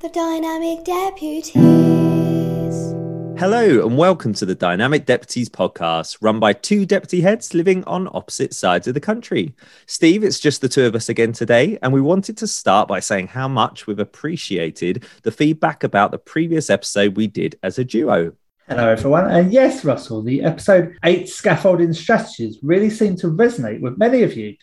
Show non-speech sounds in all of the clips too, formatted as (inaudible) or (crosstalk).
The Dynamic Deputies. Hello, and welcome to the Dynamic Deputies podcast, run by two deputy heads living on opposite sides of the country. Steve, it's just the two of us again today, and we wanted to start by saying how much we've appreciated the feedback about the previous episode we did as a duo. Hello, everyone. And yes, Russell, the episode eight scaffolding strategies really seemed to resonate with many of you.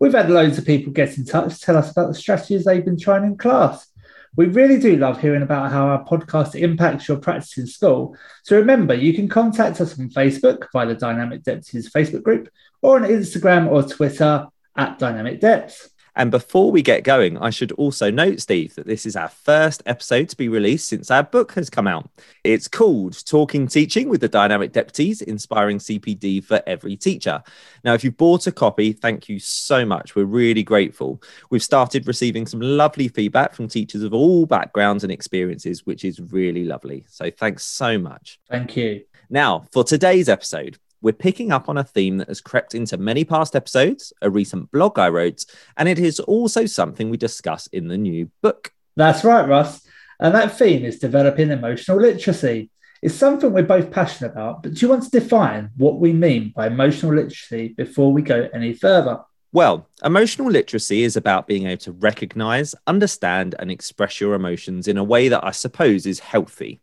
We've had loads of people get in touch, to tell us about the strategies they've been trying in class. We really do love hearing about how our podcast impacts your practice in school. So remember, you can contact us on Facebook via the Dynamic Deputies Facebook group or on Instagram or Twitter at Dynamic Depths. And before we get going, I should also note, Steve, that this is our first episode to be released since our book has come out. It's called Talking Teaching with the Dynamic Deputies Inspiring CPD for Every Teacher. Now, if you've bought a copy, thank you so much. We're really grateful. We've started receiving some lovely feedback from teachers of all backgrounds and experiences, which is really lovely. So thanks so much. Thank you. Now, for today's episode, we're picking up on a theme that has crept into many past episodes, a recent blog I wrote, and it is also something we discuss in the new book. That's right, Russ. And that theme is developing emotional literacy. It's something we're both passionate about, but do you want to define what we mean by emotional literacy before we go any further? Well, emotional literacy is about being able to recognize, understand, and express your emotions in a way that I suppose is healthy.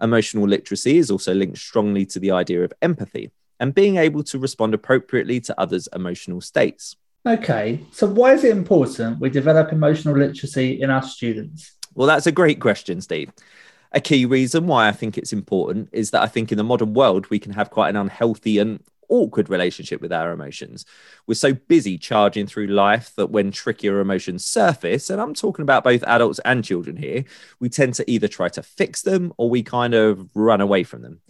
Emotional literacy is also linked strongly to the idea of empathy and being able to respond appropriately to others' emotional states. Okay, so why is it important we develop emotional literacy in our students? Well, that's a great question, Steve. A key reason why I think it's important is that I think in the modern world, we can have quite an unhealthy and awkward relationship with our emotions. We're so busy charging through life that when trickier emotions surface, and I'm talking about both adults and children here, we tend to either try to fix them or we kind of run away from them.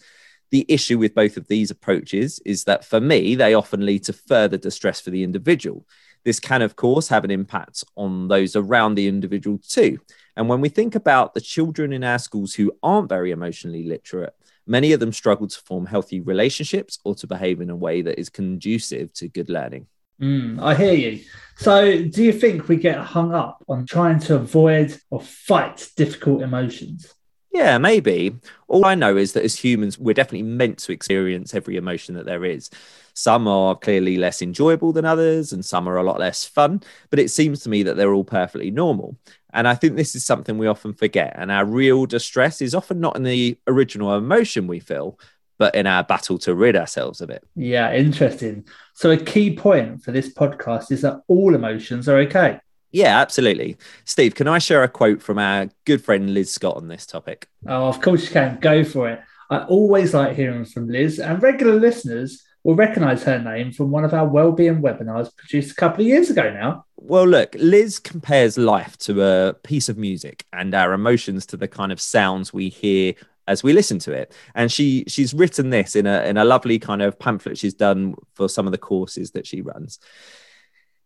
The issue with both of these approaches is that for me, they often lead to further distress for the individual. This can, of course, have an impact on those around the individual too. And when we think about the children in our schools who aren't very emotionally literate, many of them struggle to form healthy relationships or to behave in a way that is conducive to good learning. Mm, I hear you. So, do you think we get hung up on trying to avoid or fight difficult emotions? Yeah, maybe. All I know is that as humans, we're definitely meant to experience every emotion that there is. Some are clearly less enjoyable than others, and some are a lot less fun, but it seems to me that they're all perfectly normal. And I think this is something we often forget. And our real distress is often not in the original emotion we feel, but in our battle to rid ourselves of it. Yeah, interesting. So, a key point for this podcast is that all emotions are okay. Yeah, absolutely. Steve, can I share a quote from our good friend Liz Scott on this topic? Oh, of course you can. Go for it. I always like hearing from Liz, and regular listeners will recognize her name from one of our well-being webinars produced a couple of years ago now. Well, look, Liz compares life to a piece of music and our emotions to the kind of sounds we hear as we listen to it. And she she's written this in a in a lovely kind of pamphlet she's done for some of the courses that she runs.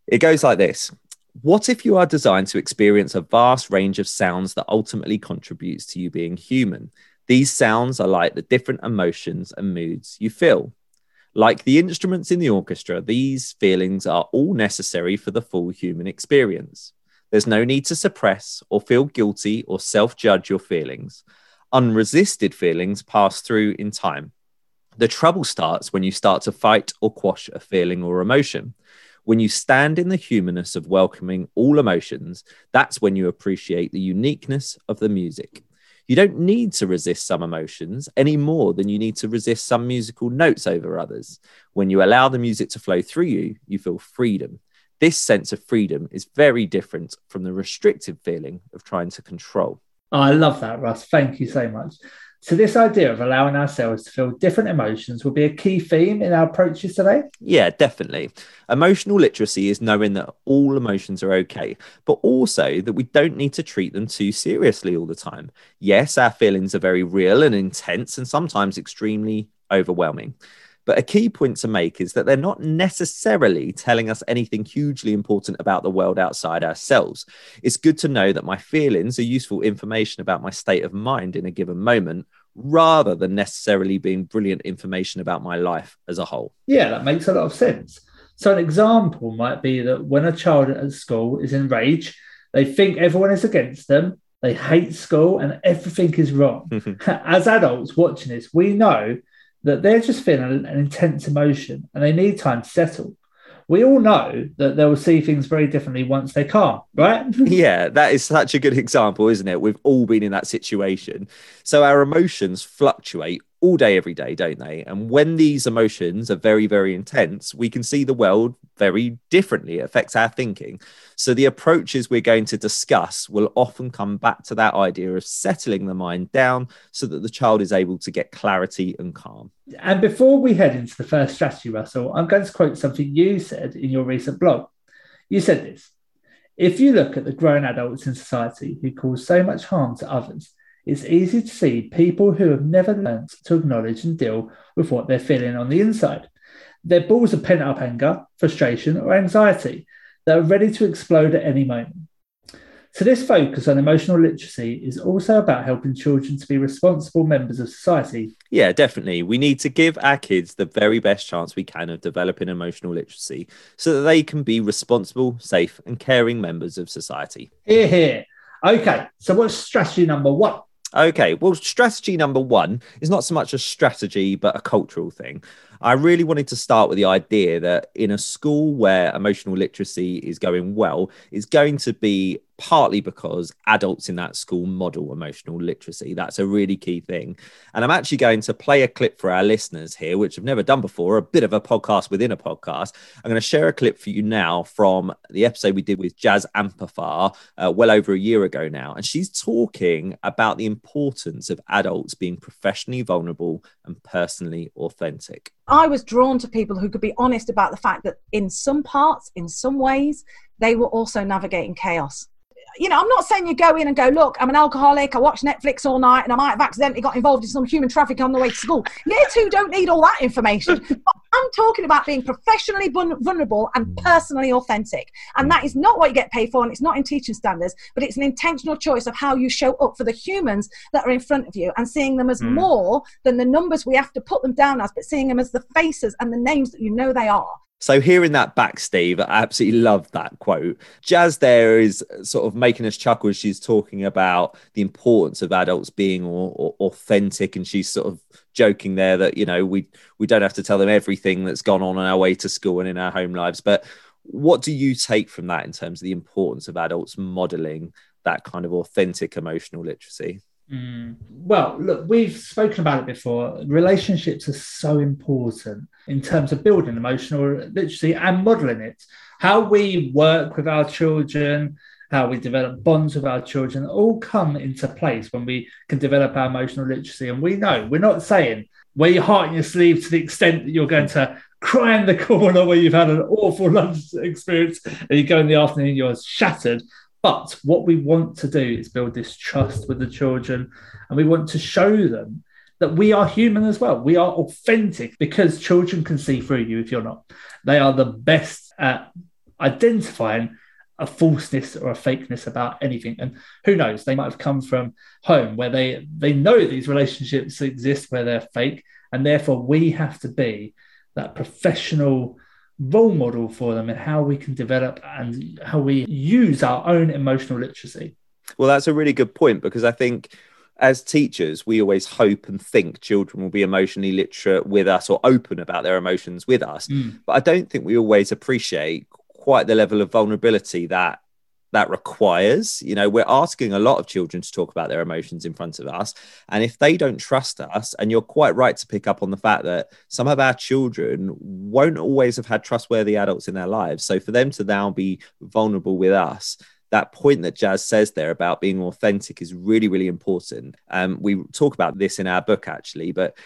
It goes like this. What if you are designed to experience a vast range of sounds that ultimately contributes to you being human? These sounds are like the different emotions and moods you feel. Like the instruments in the orchestra, these feelings are all necessary for the full human experience. There's no need to suppress or feel guilty or self judge your feelings. Unresisted feelings pass through in time. The trouble starts when you start to fight or quash a feeling or emotion. When you stand in the humanness of welcoming all emotions, that's when you appreciate the uniqueness of the music. You don't need to resist some emotions any more than you need to resist some musical notes over others. When you allow the music to flow through you, you feel freedom. This sense of freedom is very different from the restrictive feeling of trying to control. Oh, I love that, Russ. Thank you so much. So, this idea of allowing ourselves to feel different emotions will be a key theme in our approaches today. Yeah, definitely. Emotional literacy is knowing that all emotions are okay, but also that we don't need to treat them too seriously all the time. Yes, our feelings are very real and intense and sometimes extremely overwhelming. But a key point to make is that they're not necessarily telling us anything hugely important about the world outside ourselves. It's good to know that my feelings are useful information about my state of mind in a given moment rather than necessarily being brilliant information about my life as a whole. Yeah, that makes a lot of sense. So, an example might be that when a child at school is enraged, they think everyone is against them They hate school and everything is wrong. (laughs) As adults watching this, we know that they're just feeling an intense emotion and they need time to settle we all know that they will see things very differently once they calm, right? (laughs) yeah, that is such a good example, isn't it? We've all been in that situation. So our emotions fluctuate all day, every day, don't they? And when these emotions are very, very intense, we can see the world very differently. It affects our thinking. So the approaches we're going to discuss will often come back to that idea of settling the mind down so that the child is able to get clarity and calm. And before we head into the first strategy, Russell, I'm going to quote something you said in your recent blog. You said this If you look at the grown adults in society who cause so much harm to others, it's easy to see people who have never learned to acknowledge and deal with what they're feeling on the inside. They're balls of pent up anger, frustration, or anxiety that are ready to explode at any moment. So, this focus on emotional literacy is also about helping children to be responsible members of society. Yeah, definitely. We need to give our kids the very best chance we can of developing emotional literacy so that they can be responsible, safe, and caring members of society. Hear, hear. Okay, so what's strategy number one? Okay, well, strategy number one is not so much a strategy, but a cultural thing. I really wanted to start with the idea that in a school where emotional literacy is going well, it's going to be partly because adults in that school model emotional literacy. That's a really key thing. And I'm actually going to play a clip for our listeners here, which I've never done before, a bit of a podcast within a podcast. I'm going to share a clip for you now from the episode we did with Jaz Ampaw-Farr uh, well over a year ago now. And she's talking about the importance of adults being professionally vulnerable and personally authentic. I was drawn to people who could be honest about the fact that in some parts, in some ways, they were also navigating chaos you know, I'm not saying you go in and go, look, I'm an alcoholic, I watch Netflix all night, and I might have accidentally got involved in some human trafficking on the way to school. Year two don't need all that information. (laughs) I'm talking about being professionally vulnerable and personally authentic. And that is not what you get paid for, and it's not in teaching standards, but it's an intentional choice of how you show up for the humans that are in front of you and seeing them as mm. more than the numbers we have to put them down as, but seeing them as the faces and the names that you know they are. So hearing that back, Steve, I absolutely love that quote. Jaz there is sort of making us chuckle as she's talking about the importance of adults being authentic, and she's sort of joking there that you know we we don't have to tell them everything that's gone on on our way to school and in our home lives. But what do you take from that in terms of the importance of adults modeling that kind of authentic emotional literacy? Mm. Well, look, we've spoken about it before. Relationships are so important in terms of building emotional literacy and modeling it. How we work with our children, how we develop bonds with our children, all come into place when we can develop our emotional literacy. And we know we're not saying wear your heart in your sleeve to the extent that you're going to cry in the (laughs) corner where you've had an awful lunch experience and you go in the afternoon, you're shattered. But what we want to do is build this trust with the children, and we want to show them that we are human as well. We are authentic because children can see through you if you're not. They are the best at identifying a falseness or a fakeness about anything. And who knows, they might have come from home where they they know these relationships exist where they're fake, and therefore we have to be that professional role model for them and how we can develop and how we use our own emotional literacy. Well, that's a really good point because I think as teachers, we always hope and think children will be emotionally literate with us or open about their emotions with us. Mm. But I don't think we always appreciate quite the level of vulnerability that that requires. You know, we're asking a lot of children to talk about their emotions in front of us. And if they don't trust us, and you're quite right to pick up on the fact that some of our children won't always have had trustworthy adults in their lives. So for them to now be vulnerable with us, that point that Jaz says there about being authentic is really, really important. Um, we talk about this in our book actually, but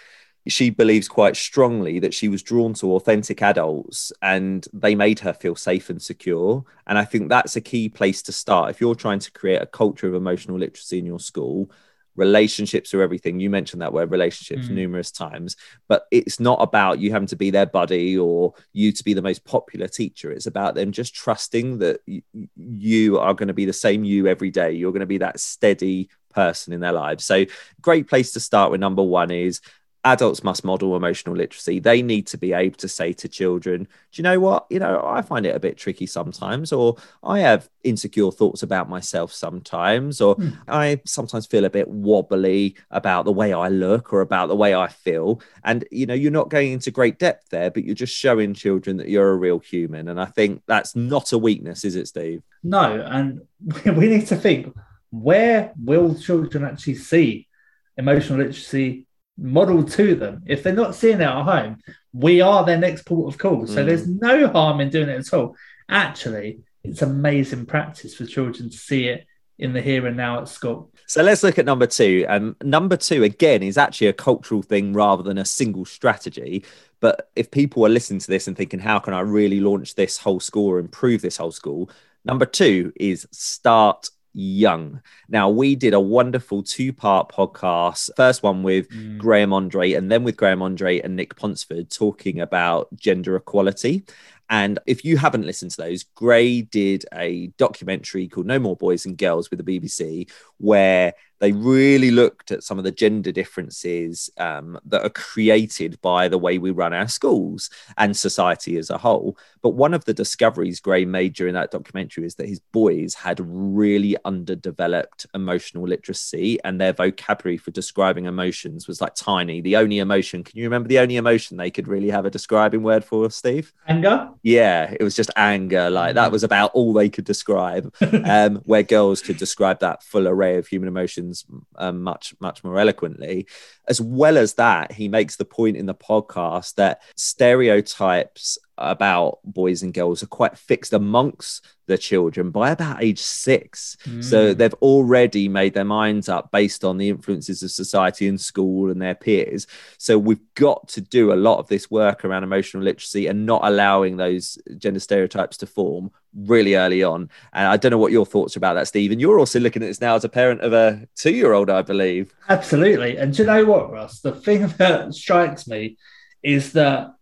she believes quite strongly that she was drawn to authentic adults and they made her feel safe and secure. And I think that's a key place to start. If you're trying to create a culture of emotional literacy in your school, relationships are everything. You mentioned that word relationships mm. numerous times, but it's not about you having to be their buddy or you to be the most popular teacher. It's about them just trusting that y- you are going to be the same you every day. You're going to be that steady person in their lives. So, great place to start with number one is adults must model emotional literacy. They need to be able to say to children, do you know what? You know, I find it a bit tricky sometimes, or I have insecure thoughts about myself sometimes, or mm. I sometimes feel a bit wobbly about the way I look or about the way I feel. And, you know, you're not going into great depth there, but you're just showing children that you're a real human. And I think that's not a weakness, is it, Steve? No. And (laughs) we need to think where will children actually see emotional literacy modeled to them. If they're not seeing it at home, we are their next port of call. So mm. there's no harm in doing it at all. Actually, it's amazing practice for children to see it in the here and now at school. So let's look at number two. Um, number two, again, is actually a cultural thing rather than a single strategy. But if people are listening to this and thinking, how can I really launch this whole school or improve this whole school? Number two is start young. Now, we did a wonderful two part podcast, first one with mm. Graham Andre, and then with Graham Andre and Nic Ponsford talking about gender equality. And if you haven't listened to those, Gray did a documentary called No More Boys and Girls with the BBC, where they really looked at some of the gender differences um, that are created by the way we run our schools and society as a whole. But one of the discoveries Gray made during that documentary is that his boys had really underdeveloped emotional literacy and their vocabulary for describing emotions was like tiny. The only emotion, can you remember the only emotion they could really have a describing word for, Steve? Anger? Yeah, it was just anger. Like that was about all they could describe, (laughs) um, where girls could describe that full array of human emotions um, much much more eloquently as well as that he makes the point in the podcast that stereotypes about boys and girls are quite fixed amongst the children by about age six. Mm. So they've already made their minds up based on the influences of society and school and their peers. So we've got to do a lot of this work around emotional literacy and not allowing those gender stereotypes to form really early on. And I don't know what your thoughts are about that, Steve. And you're also looking at this now as a parent of a two year old, I believe. Absolutely. And do you know what, Russ? The thing (laughs) that strikes me is that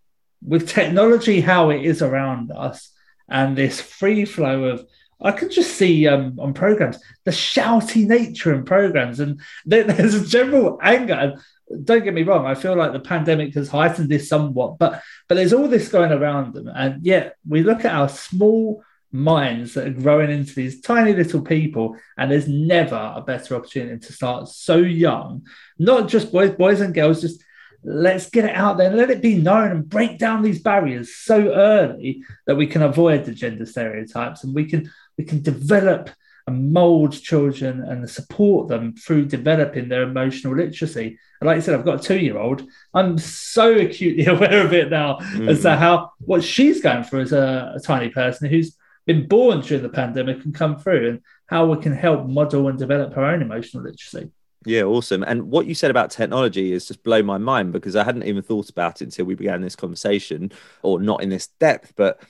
with technology how it is around us and this free flow of I can just see um, on programs the shouty nature in programs, and (laughs) there's a general anger. Don't get me wrong; I feel like the pandemic has heightened this somewhat, but but there's all this going around them, and yet we look at our small minds that are growing into these tiny little people, and there's never a better opportunity to start so young. Not just boys, boys and girls, just let's get it out there and let it be known and break down these barriers so early that we can avoid the gender stereotypes and we can we can develop and mold children and support them through developing their emotional literacy. And like I said, I've got a two-year-old. I'm so acutely (laughs) aware of it now mm. as to mm. how what she's going through as a, a tiny person who's been born during the pandemic and come through, and how we can help model and develop her own emotional literacy. Yeah, awesome. And what you said about technology is just blown my mind because I hadn't even thought about it until we began this conversation, or not in this depth, but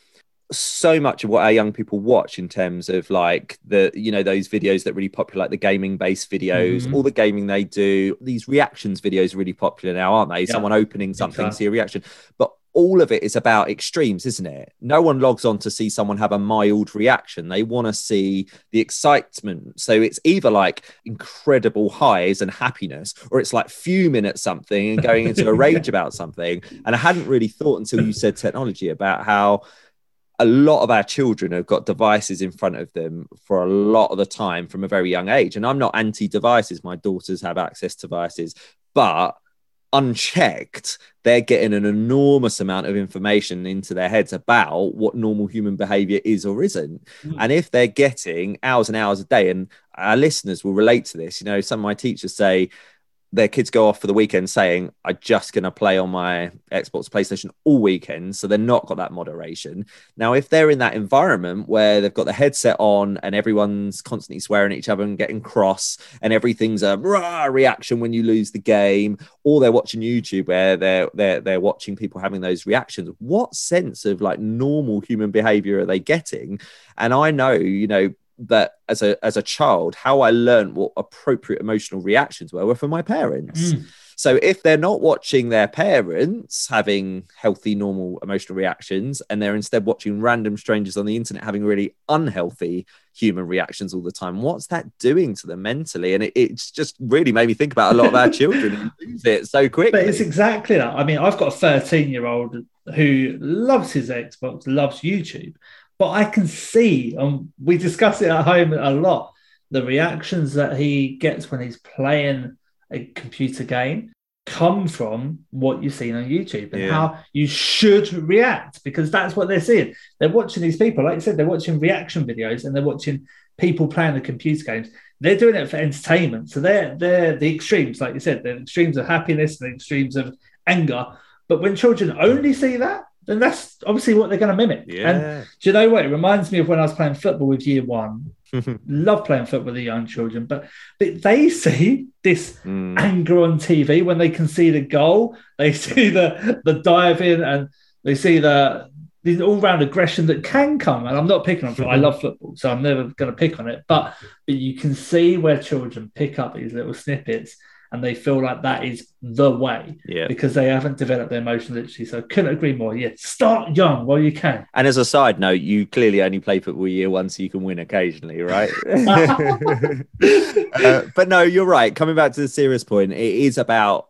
so much of what our young people watch in terms of like the you know those videos that really popular like the gaming based videos mm-hmm. all the gaming they do these reactions videos are really popular now aren't they yeah. someone opening something see a reaction but all of it is about extremes, isn't it? No one logs on to see someone have a mild reaction. They want to see the excitement. So it's either like incredible highs and happiness, or it's like fuming at something and going into a (laughs) rage about something. And I hadn't really thought until you said technology about how a lot of our children have got devices in front of them for a lot of the time from a very young age. And I'm not anti devices. My daughters have access to devices, but unchecked, they're getting an enormous amount of information into their heads about what normal human behavior is or isn't. Mm. And if they're getting hours and hours a day, and our listeners will relate to this, you know, some of my teachers say, their kids go off for the weekend saying, I'm just going to play on my Xbox, PlayStation all weekend. So they're not got that moderation. Now, if they're in that environment where they've got the headset on and everyone's constantly swearing at each other and getting cross and everything's a rah reaction when you lose the game, or they're watching YouTube where they're, they're, they're watching people having those reactions, what sense of like normal human behavior are they getting? And I know, you know, that as a as a child, how I learned what appropriate emotional reactions were were from my parents. Mm. So if they're not watching their parents having healthy, normal emotional reactions, and they're instead watching random strangers on the internet having really unhealthy human reactions all the time, what's that doing to them mentally? And it, it's just really made me think about a lot of our children (laughs) lose it so quickly. But it's exactly that. I mean, I've got a 13 year old who loves his Xbox, loves YouTube, but I can see, and we discuss it at home a lot, the reactions that he gets when he's playing a computer game come from what you've seen on YouTube and Yeah. how you should react because that's what they're seeing. They're watching these people, like you said, they're watching reaction videos and they're watching people playing the computer games. They're doing it for entertainment. So they're they're the extremes, like you said, the extremes of happiness and the extremes of anger. But when children only see that, then that's obviously what they're going to mimic. Yeah. And do you know what? It reminds me of when I was playing football with year one. (laughs) Love playing football with the young children, but, but they see this Mm. anger on TV when they can see the goal. They (laughs) see the the dive in and they see the the all round aggression that can come. And I'm not picking on football. I love football, so I'm never going to pick on it. But, but you can see where children pick up these little snippets and they feel like that is the way Yeah. because they haven't developed their emotional literacy. So I couldn't agree more. Yeah, start young while you can. And as a side note, you clearly only play football year one, so you can win occasionally, right? (laughs) Uh, but no, you're right. Coming back to the serious point, it is about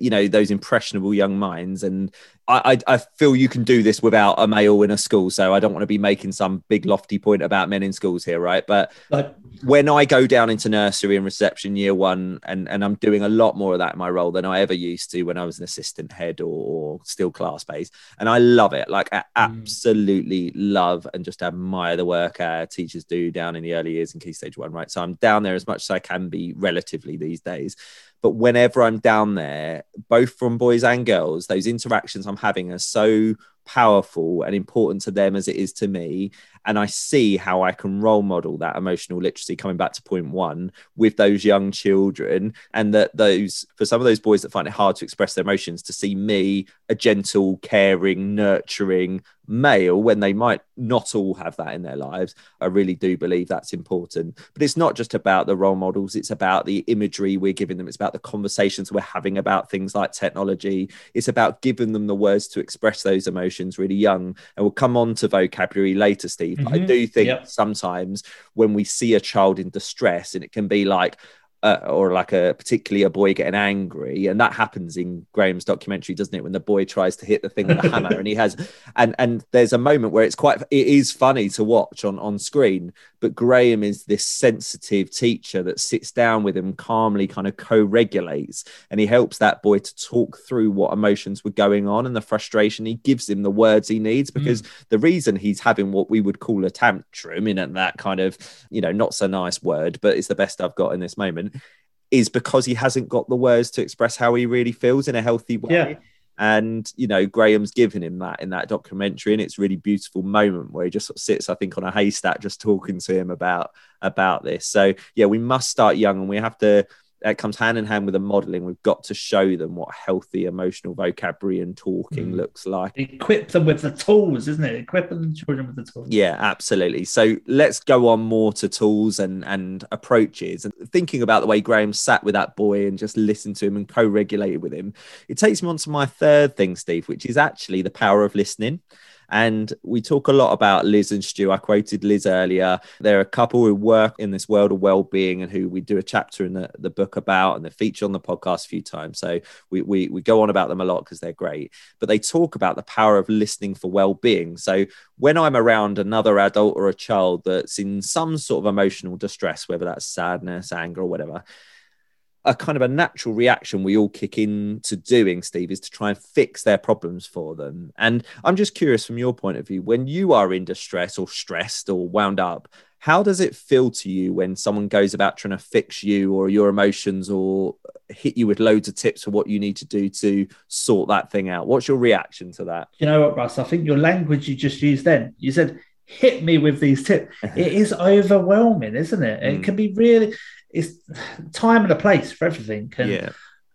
you know those impressionable young minds, and I, I I feel you can do this without a male in a school. So I don't want to be making some big lofty point about men in schools here, right? But Like when I go down into nursery and reception year one, and, and I'm doing a lot more of that in my role than I ever used to when I was an assistant head or, or still class based. And I love it. Like, I mm. absolutely love and just admire the work our teachers do down in the early years in Key Stage One, right? So I'm down there as much as I can be relatively these days. But whenever I'm down there, both from boys and girls, those interactions I'm having are so powerful and important to them as it is to me. And I see how I can role model that emotional literacy coming back to point one with those young children and that those for some of those boys that find it hard to express their emotions to see me a gentle caring nurturing male when they might not all have that in their lives I really do believe that's important. But it's not just about the role models it's about the imagery we're giving them it's about the conversations we're having about things like technology it's about giving them the words to express those emotions really young and we'll come on to vocabulary later steve but i do think Yep. sometimes when we see a child in distress and it can be like uh, or like a particularly a boy getting angry and that happens in graham's documentary doesn't it when the boy tries to hit the thing with a hammer and he has and and there's a moment where it's quite it is funny to watch on on screen but graham is this sensitive teacher that sits down with him calmly kind of co-regulates and he helps that boy to talk through what emotions were going on and the frustration he gives him the words he needs. Mm. Because the reason he's having what we would call a tantrum in that kind of you know not so nice word but it's the best i've got in this moment is because he hasn't got the words to express how he really feels in a healthy way. Yeah. And you know graham's given him that in that documentary and it's really beautiful moment where he just sort of sits i think on a haystack just talking to him about about this. So yeah we must start young and we have to that comes hand in hand with the modeling we've got to show them what healthy emotional vocabulary and talking Mm. looks like equip them with the tools, isn't it? Equip the children with the tools. yeah, absolutely. So let's go on more to tools and and approaches and thinking about the way Graham sat with that boy and just listened to him and co-regulated with him. It takes me on to my third thing, Steve, which is actually the power of listening. And we talk a lot about Liz and Stu. I quoted Liz earlier. They're a couple who work in this world of well-being and who we do a chapter in the, the book about and they feature on the podcast a few times. So we, we, we go on about them a lot because they're great. But they talk about the power of listening for well-being. So when I'm around another adult or a child that's in some sort of emotional distress, whether that's sadness, anger, or whatever, a kind of a natural reaction we all kick into doing, Steve, is to try and fix their problems for them. And I'm just curious from your point of view, when you are in distress or stressed or wound up, how does it feel to you when someone goes about trying to fix you or your emotions or hit you with loads of tips for what you need to do to sort that thing out? What's your reaction to that? You know what, Russ? I think your language you just used then, you said, hit me with these tips. (laughs) it is overwhelming, isn't it? It Mm. can be really, it's time and a place for everything. And, Yeah.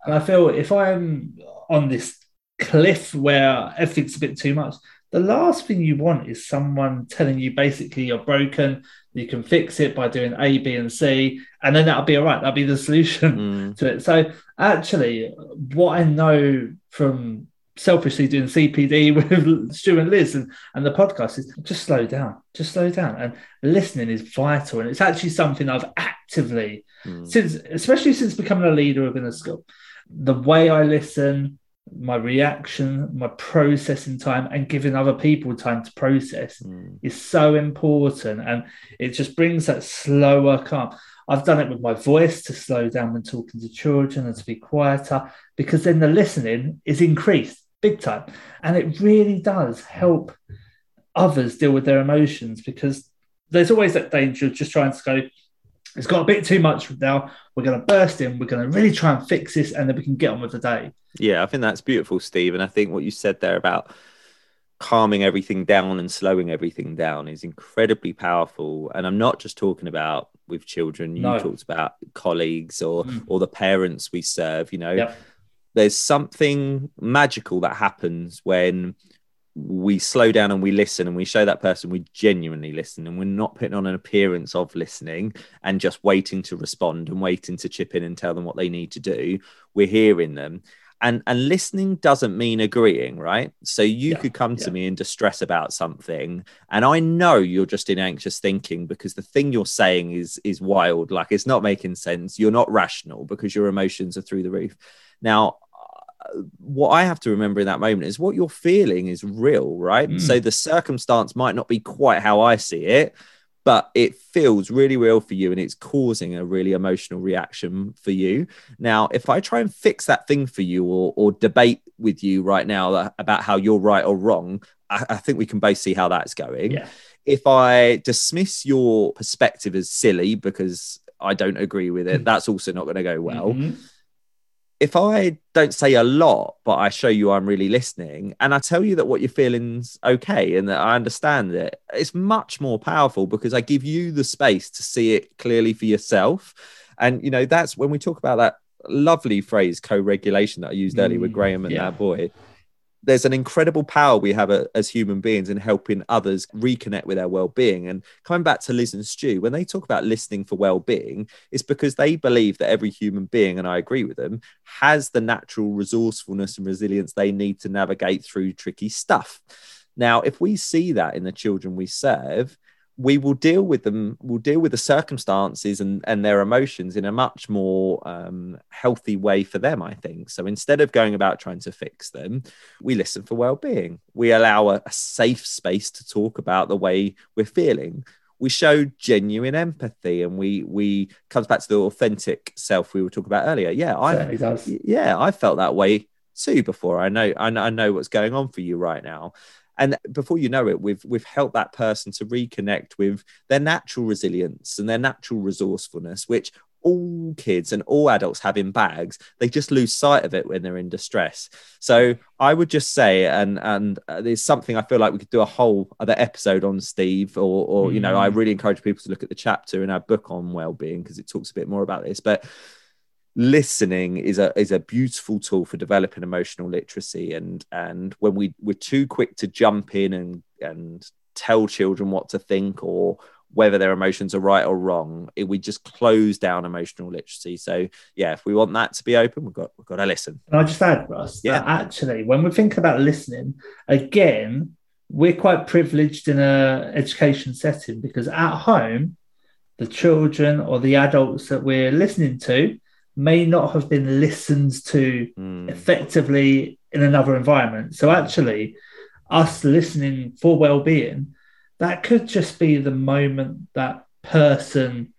and I feel if I'm on this cliff where everything's a bit too much, the last thing you want is someone telling you basically you're broken, You can fix it by doing A, B, and C, and then that'll be all right. That'll be the (laughs) solution Mm. to it. So actually, what I know from selfishly doing CPD (laughs) with Stu and Liz and, and the podcast is just slow down, just slow down. And listening is vital. And it's actually something I've actively, Mm. since especially since becoming a leader within a school, the way I listen, my reaction, my processing time, and giving other people time to process Mm. is so important and it just brings that slower calm. I've done it with my voice to slow down when talking to children and to be quieter because then the listening is increased big time. And it really does help others deal with their emotions because there's always that danger of just trying to go, it's got a bit too much now. We're going to burst in, we're going to really try and fix this, and then we can get on with the day. Yeah, I think that's beautiful, Steve. And I think what you said there about calming everything down and slowing everything down is incredibly powerful. And I'm not just talking about with children. You No. talked about colleagues or Mm. or the parents we serve. You know, Yep. There's something magical that happens when we slow down and we listen and we show that person we genuinely listen and we're not putting on an appearance of listening and just waiting to respond and waiting to chip in and tell them what they need to do. We're hearing them. And and listening doesn't mean agreeing right? So you Yeah, could come to me in distress about something and i know you're just in anxious thinking because the thing you're saying is is wild. Like it's not making sense. You're not rational because your emotions are through the roof now uh, what I have to remember in that moment is what you're feeling is real, right? Mm. So the circumstance might not be quite how I see it, but it feels really real for you and it's causing a really emotional reaction for you. Now, if I try and fix that thing for you or, or debate with you right now about how you're right or wrong, I, I think we can both see how that's going Yeah. if I dismiss your perspective as silly because I don't agree with it, (laughs) that's also not going to go well. Mhm. If I don't say a lot, but I show you I'm really listening and I tell you that what you're feeling's okay and that I understand it, it's much more powerful because I give you the space to see it clearly for yourself. And, you know, that's when we talk about that lovely phrase co regulation that I used earlier with Mm, Graham and yeah. that boy there's an incredible power we have a, as human beings in helping others reconnect with their well-being. And coming back to liz and stu when they talk about listening for well-being it's because they believe that every human being and i agree with them has the natural resourcefulness and resilience they need to navigate through tricky stuff. Now if we see that in the children we serve we will deal with them we'll deal with the circumstances and, and their emotions in a much more um, healthy way for them i think. So instead of going about trying to fix them we listen for well-being. We allow a, a safe space to talk about the way we're feeling. We show genuine empathy and we we comes back to the authentic self we were talking about earlier. Yeah i yeah i felt that way too before. I know i know, I know what's going on for you right now and before you know it we've we've helped that person to reconnect with their natural resilience and their natural resourcefulness which all kids and all adults have in bags. They just lose sight of it when they're in distress. So i would just say and and uh, there's something i feel like we could do a whole other episode on steve or or you know i Mm. really encourage people to look at the chapter in our book on well-being because it talks a bit more about this. But listening is a is a beautiful tool for developing emotional literacy and and when we we're too quick to jump in and and tell children what to think or whether their emotions are right or wrong it, we just close down emotional literacy so yeah if we want that to be open we've got we've got to listen Can I just add, Russ? Yeah. That actually, when we think about listening, again, we're quite privileged in a education setting because at home, the children or the adults that we're listening to may not have been listened to Mm, effectively in another environment. So actually, us listening for well-being, that could just be the moment that person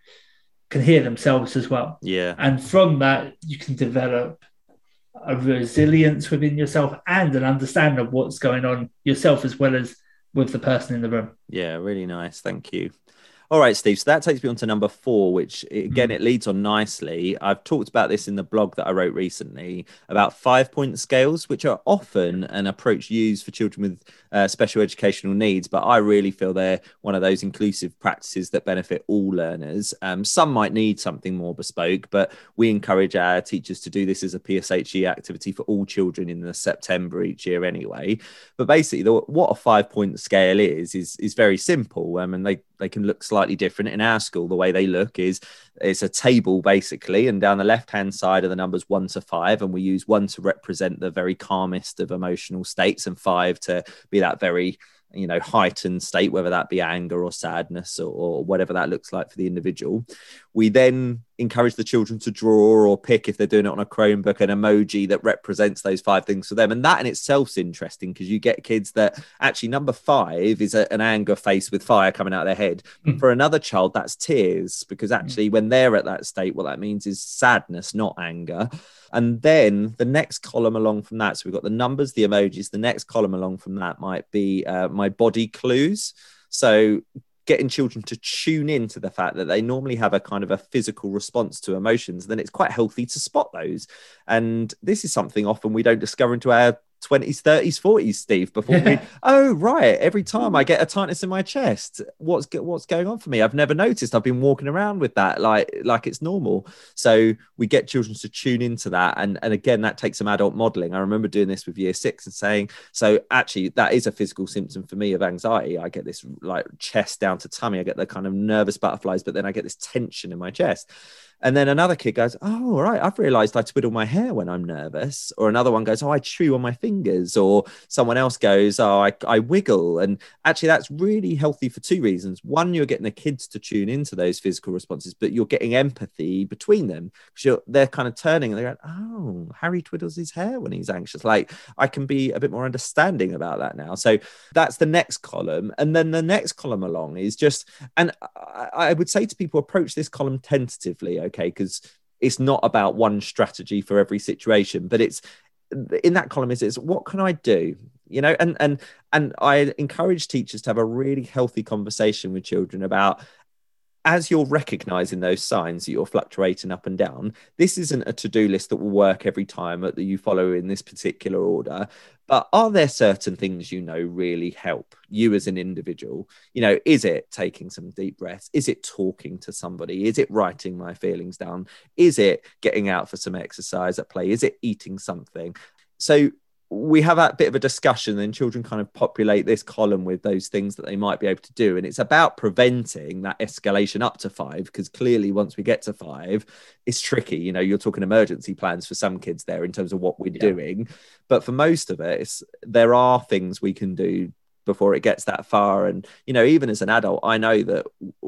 can hear themselves as well. yeah And from that, you can develop a resilience within yourself and an understanding of what's going on yourself as well as with the person in the room. Yeah, really nice. Thank you. All right, Steve. So that takes me on to number four, which again, Mm. it leads on nicely. I've talked about this in the blog that I wrote recently about five point scales, which are often an approach used for children with uh, special educational needs. But I really feel they're one of those inclusive practices that benefit all learners. Um, some might need something more bespoke, but we encourage our teachers to do this as a PSHE activity for all children in the September each year anyway. But basically, the, what a five point scale is is is very simple. Um, and they they can look slightly different. In our school, the way they look is it's a table basically, and down the left hand side are the numbers one to five, and we use one to represent the very calmest of emotional states, and five to be that very you know heightened state whether that be anger or sadness or, or, whatever that looks like for the individual. We then encourage the children to draw or pick if they're doing it on a chromebook an emoji that represents those five things for them and that in itself's interesting because you get kids that actually number five is a, an anger face with fire coming out of their head mm. for another child that's tears because actually mm. when they're at that state what that means is sadness not anger and then the next column along from that, so we've got the numbers, the emojis. The next column along from that might be uh, my body clues. So getting children to tune in to the fact that they normally have a kind of a physical response to emotions, then it's quite healthy to spot those. And this is something often we don't discover into our 20s 30s 40s steve before we, (laughs) oh right every time i get a tightness in my chest what's what's going on for me? I've never noticed. I've been walking around with that like like it's normal. So we get children to tune into that and and again that takes some adult modeling. I remember doing this with year six and saying so actually that is a physical symptom for me of anxiety. I get this like chest down to tummy. I get the kind of nervous butterflies but then i get this tension in my chest and then another kid goes, Oh, all right, I've realized I twiddle my hair when I'm nervous. Or another one goes, Oh, I chew on my fingers. Or someone else goes, Oh, I, I wiggle. And actually, that's really healthy for two reasons. One, you're getting the kids to tune into those physical responses, but you're getting empathy between them because they're kind of turning and they're going, Oh, Harry twiddles his hair when he's anxious. Like, I can be a bit more understanding about that now. So that's the next column. And then the next column along is just, and I, I would say to people, approach this column tentatively because it's not about one strategy for every situation but it's in that column is it's what can i do? You know and and and i encourage teachers to have a really healthy conversation with children about as you're recognizing those signs that you're fluctuating up and down, this isn't a to do list that will work every time that you follow in this particular order. But are there certain things you know really help you as an individual? You know, is it taking some deep breaths? Is it talking to somebody? Is it writing my feelings down? Is it getting out for some exercise at play? Is it eating something? So we have a bit of a discussion and children kind of populate this column with those things that they might be able to do. And it's about preventing that escalation up to five because clearly once we get to five it's tricky. You know you're talking emergency plans for some kids there in terms of what we're yeah. doing. But for most of us there are things we can do before it gets that far. And you know even as an adult i know that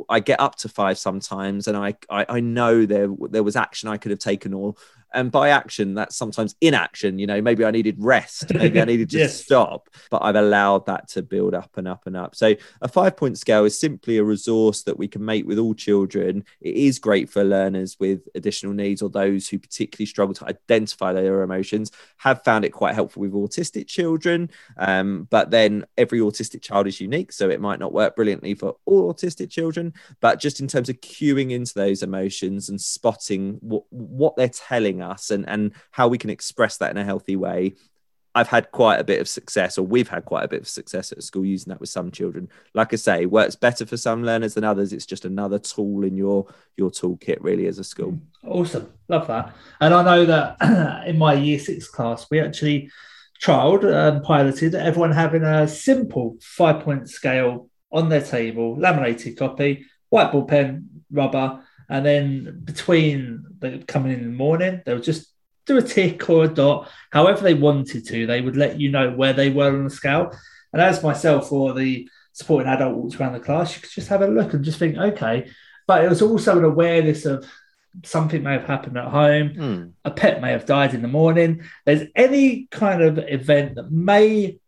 i get up to five sometimes and i i, I know there there was action i could have taken or and by action that's sometimes inaction you know maybe i needed rest maybe i needed to (laughs) yes. stop but i've allowed that to build up and up and up. So a five point scale is simply a resource that we can make with all children. It is great for learners with additional needs or those who particularly struggle to identify their emotions. Have found it quite helpful with autistic children um, but then every autistic child is unique so it might not work brilliantly for all autistic children. But just in terms of cueing into those emotions and spotting what, what they're telling us and and how we can express that in a healthy way I've had quite a bit of success, or we've had quite a bit of success at school using that with some children. Like I say, works better for some learners than others. It's just another tool in your your toolkit, really, as a school. Awesome, love that. And I know that (clears throat) in my year six class, we actually trialed and piloted everyone having a simple five point scale on their table, laminated copy, whiteboard pen, rubber, and then between the coming in the morning, they would just do a tick or a dot, however they wanted to. They would let you know where they were on the scale. And as myself or the supporting adult walks around the class, you could just have a look and just think, okay. But it was also an awareness of something may have happened at home, mm. a pet may have died in the morning. There's any kind of event that may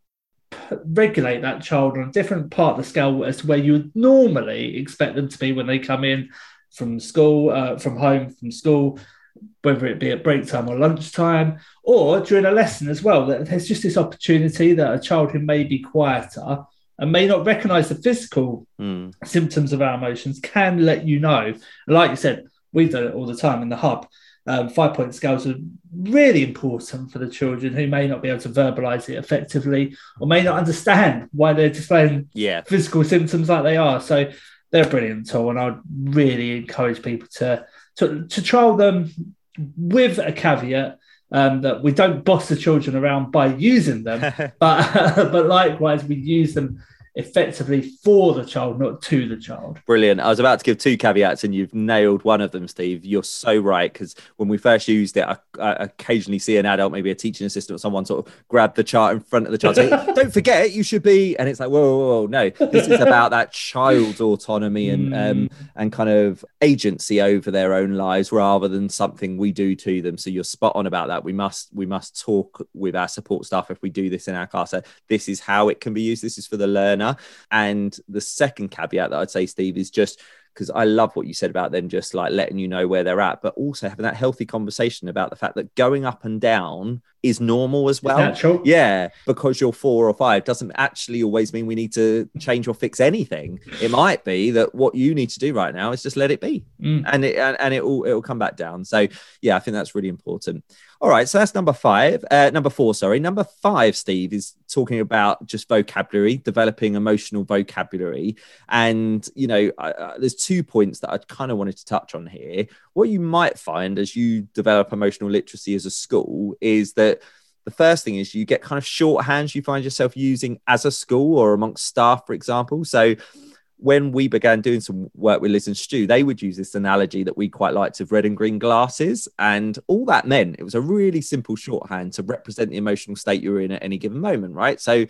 regulate that child on a different part of the scale as to where you would normally expect them to be when they come in from school, uh, from home, from school, whether it be at break time or lunchtime, or during a lesson as well. That there's just this opportunity that a child who may be quieter and may not recognize the physical mm. symptoms of our emotions can let you know. And like you said, we've done it all the time in the hub. Um, five point scales are really important for the children who may not be able to verbalize it effectively or may not understand why they're displaying yeah. physical symptoms like they are. So they're a brilliant tool, and I'd really encourage people to to, to trial them with a caveat um, that we don't boss the children around by using them, (laughs) but (laughs) but likewise we use them effectively for the child, not to the child. Brilliant. I was about to give two caveats and you've nailed one of them, Steve. You're so right. Because when we first used it, I, I, occasionally see an adult, maybe a teaching assistant or someone sort of grab the chart in front of the child, say, (laughs) Don't forget, you should be. And it's like, whoa, whoa, whoa, no. This is about that child's autonomy and um, and kind of agency over their own lives rather than something we do to them. So you're spot on about that. We must we must talk with our support staff if we do this in our class. So this is how it can be used. This is for the learner. And the second caveat that I'd say, Steve, is just because I love what you said about them just like letting you know where they're at, but also having that healthy conversation about the fact that going up and down is normal as well. Yeah, because you're four or five doesn't actually always mean we need to change or fix anything. It might be that what you need to do right now is just let it be, Mm. and it and, and it will it will come back down. So yeah, I think that's really important. All right, so that's number five. Uh, number four, sorry. Number five, Steve, is talking about just vocabulary, developing emotional vocabulary. And, you know, I, I, there's two points that I kind of wanted to touch on here. What you might find as you develop emotional literacy as a school is that the first thing is you get kind of shorthands you find yourself using as a school or amongst staff, for example. So, when we began doing some work with Liz and Stu, they would use this analogy that we quite liked of red and green glasses. And all that meant it was a really simple shorthand to represent the emotional state you were in at any given moment, right? So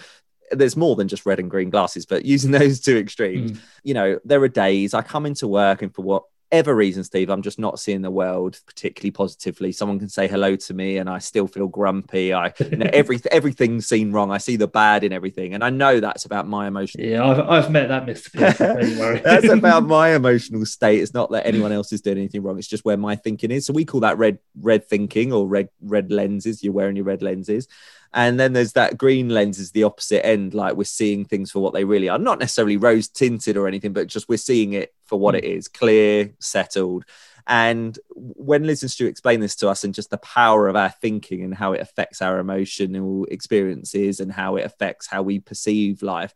there's more than just red and green glasses, but using (laughs) those two extremes, Mm. you know, there are days I come into work and for what whatever reason, Steve, I'm just not seeing the world particularly positively. Someone can say hello to me, and I still feel grumpy. I, you know, (laughs) every everything's seen wrong. I see the bad in everything, and I know that's about my emotional. Yeah, I've, I've met that Mr. Pearson. Don't you worry. (laughs) That's about (laughs) my emotional state. It's not that anyone else is doing anything wrong. It's just where my thinking is. So we call that red red thinking or red red lenses. You're wearing your red lenses. And then there's that green lens is the opposite end, like we're seeing things for what they really are, not necessarily rose tinted or anything, but just we're seeing it for what hmm. it is, clear, settled. And when Liz and Stu explain this to us and just the power of our thinking and how it affects our emotional experiences and how it affects how we perceive life,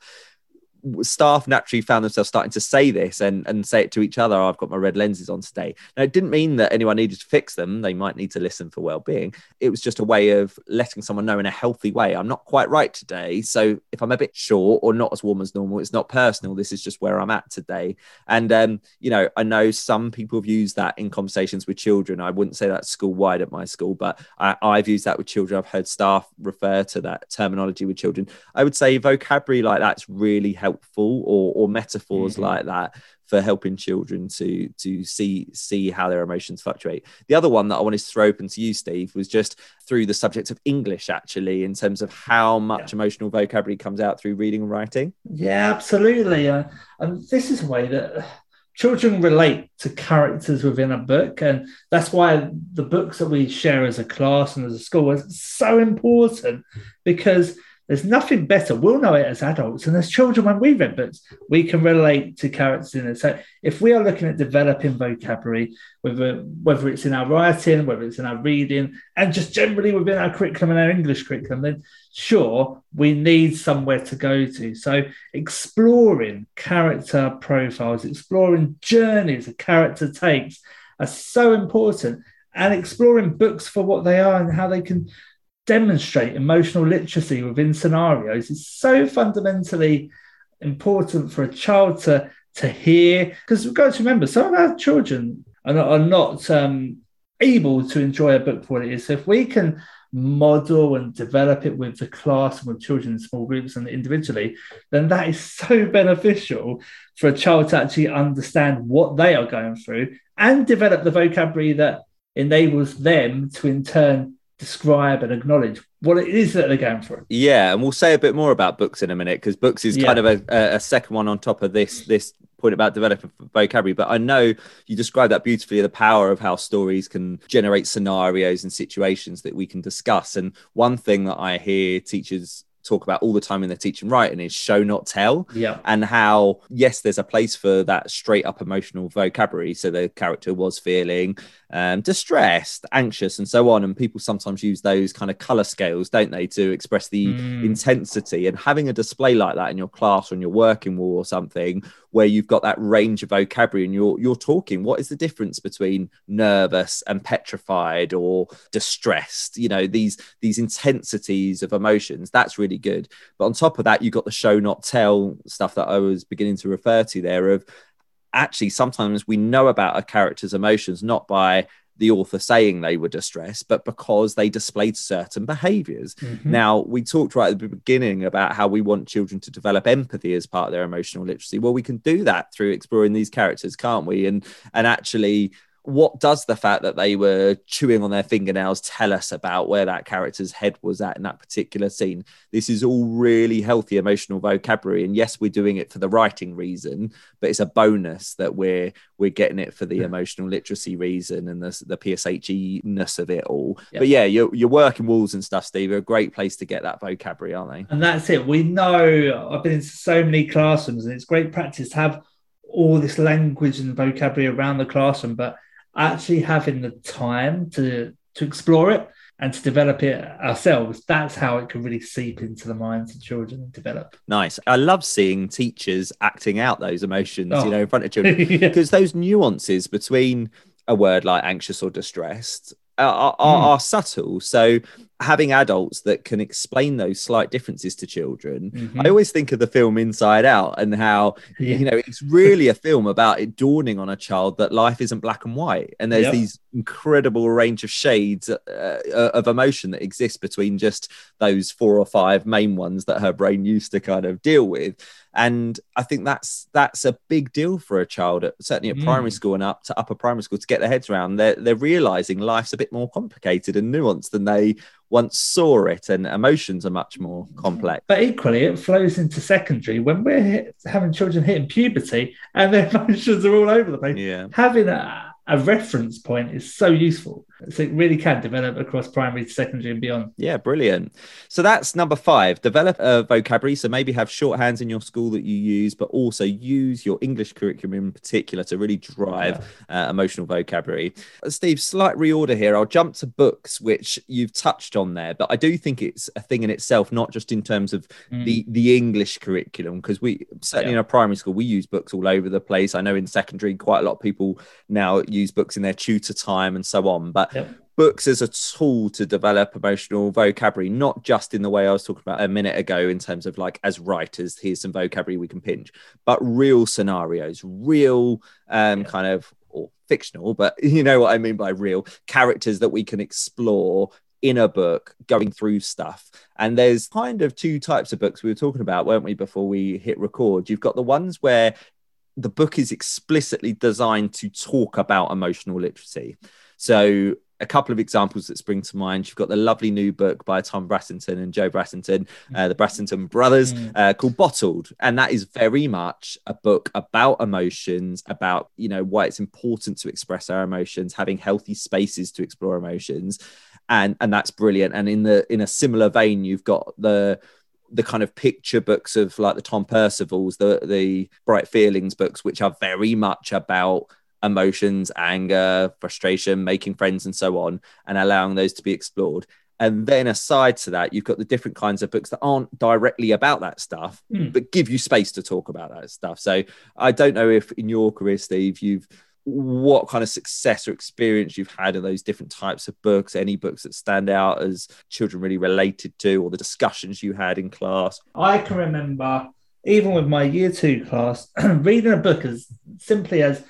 staff naturally found themselves starting to say this and, and say it to each other i've got my red lenses on today. Now it didn't mean that anyone needed to fix them. They might need to listen for well-being. It was just a way of letting someone know in a healthy way i'm not quite right today so if i'm a bit short or not as warm as normal it's not personal. This is just where i'm at today. And um, you know i know some people have used that in conversations with children. I wouldn't say that's school wide at my school but I, i've used that with children. I've heard staff refer to that terminology with children. I would say vocabulary like that's really helpful or, or metaphors Mhm. like that for helping children to to see see how their emotions fluctuate. The other one that I wanted to throw open to you, Steve, was just through the subject of English, actually, in terms of how much emotional vocabulary comes out through reading and writing. Yeah, absolutely. Uh, and this is a way that children relate to characters within a book. And that's why the books that we share as a class and as a school is so important because there's nothing better. We'll know it as adults and as children when we read books, we can relate to characters in it. So if we are looking at developing vocabulary, whether whether it's in our writing, whether it's in our reading, and just generally within our curriculum and our English curriculum, then sure, we need somewhere to go to. So exploring character profiles, exploring journeys a character takes are so important. And exploring books for what they are and how they can demonstrate emotional literacy within scenarios is so fundamentally important for a child to to hear. Because we've got to remember some of our children are not, are not um, able to enjoy a book for what it is. So if we can model and develop it with the class and with children in small groups and individually then that is so (laughs) beneficial for a child to actually understand what they are going through and develop the vocabulary that enables them to in turn describe and acknowledge what it is that they're going through. Yeah, and we'll say a bit more about books in a minute because books is Yeah. kind of a, a, a second one on top of this this point about developing vocabulary. But I know you described that beautifully the power of how stories can generate scenarios and situations that we can discuss. And one thing that I hear teachers talk about all the time in their teaching writing is show not tell Yeah. and how yes there's a place for that straight up emotional vocabulary so the character was feeling um, distressed anxious and so on and people sometimes use those kind of color scales don't they to express the Mm. intensity and having a display like that in your class or in your working wall or something where you've got that range of vocabulary and you're you're talking what is the difference between nervous and petrified or distressed? You know these these intensities of emotions that's really good. But on top of that you've got the show not tell stuff that i was beginning to refer to there of actually sometimes we know about a character's emotions not by the author saying they were distressed, but because they displayed certain behaviors. Mm-hmm. Now, we talked right at the beginning about how we want children to develop empathy as part of their emotional literacy. Well, we can do that through exploring these characters, can't we? And and actually what does the fact that they were chewing on their fingernails tell us about where that character's head was at in that particular scene? This is all really healthy emotional vocabulary, and yes, we're doing it for the writing reason, but it's a bonus that we're we're getting it for the yeah. emotional literacy reason and the the PSHE ness of it all. Yep. But yeah, your your working walls and stuff, Steve, are a great place to get that vocabulary, aren't they? And that's it. We know I've been in so many classrooms, and it's great practice to have all this language and vocabulary around the classroom, but actually having the time to to explore it and to develop it ourselves that's how it can really seep into the minds of children and develop nice i love seeing teachers acting out those emotions oh. you know in front of children because (laughs) yeah. those nuances between a word like anxious or distressed are, are, mm. are, subtle. So having adults that can explain those slight differences to children, mm-hmm. I always think of the film Inside Out and how yeah. you know it's really a film about it dawning on a child that life isn't black and white, and there's yep. these incredible range of shades uh, uh, of emotion that exists between just those four or five main ones that her brain used to kind of deal with and I think that's that's a big deal for a child, at, certainly at mm. primary school and up to upper primary school, to get their heads around. They're they're realizing life's a bit more complicated and nuanced than they once saw it, and emotions are much more complex. But equally, it flows into secondary when we're hit, having children hitting puberty and their (laughs) emotions are all over the place. Yeah, having a a reference point is so useful. So it really can develop across primary, secondary, and beyond. Yeah, brilliant. So that's number five. Develop a vocabulary. So maybe have shorthands in your school that you use, but also use your English curriculum in particular to really drive yeah. uh, emotional vocabulary. Uh, Steve, slight reorder here. I'll jump to books, which you've touched on there, but I do think it's a thing in itself, not just in terms of mm. the the English curriculum, because we certainly yeah. in our primary school we use books all over the place. I know in secondary, quite a lot of people now use books in their tutor time and so on, but yep. books as a tool to develop emotional vocabulary, not just in the way I was talking about a minute ago, in terms of like as writers, here's some vocabulary we can pinch, but real scenarios, real um, kind of or fictional, but (laughs) you know what I mean by real characters that we can explore in a book going through stuff. And there's kind of two types of books we were talking about, weren't we, before we hit record? You've got the ones where the book is explicitly designed to talk about emotional literacy. So a couple of examples that spring to mind. You've got the lovely new book by Tom Brassington and Joe Brassington, uh, the Brassington brothers, mm. uh, called Bottled, and that is very much a book about emotions, about you know why it's important to express our emotions, having healthy spaces to explore emotions, and and that's brilliant. And in the in a similar vein, you've got the the kind of picture books of like the Tom Percivals, the the Bright Feelings books, which are very much about emotions, anger, frustration, making friends, and so on, and allowing those to be explored. And then aside to that, you've got the different kinds of books that aren't directly about that stuff, mm. but give you space to talk about that stuff. So I don't know if in your career, Steve, you've what kind of success or experience you've had in those different types of books, any books that stand out as children really related to, or the discussions you had in class. I can remember, even with my year two class, (clears throat) reading a book as simply as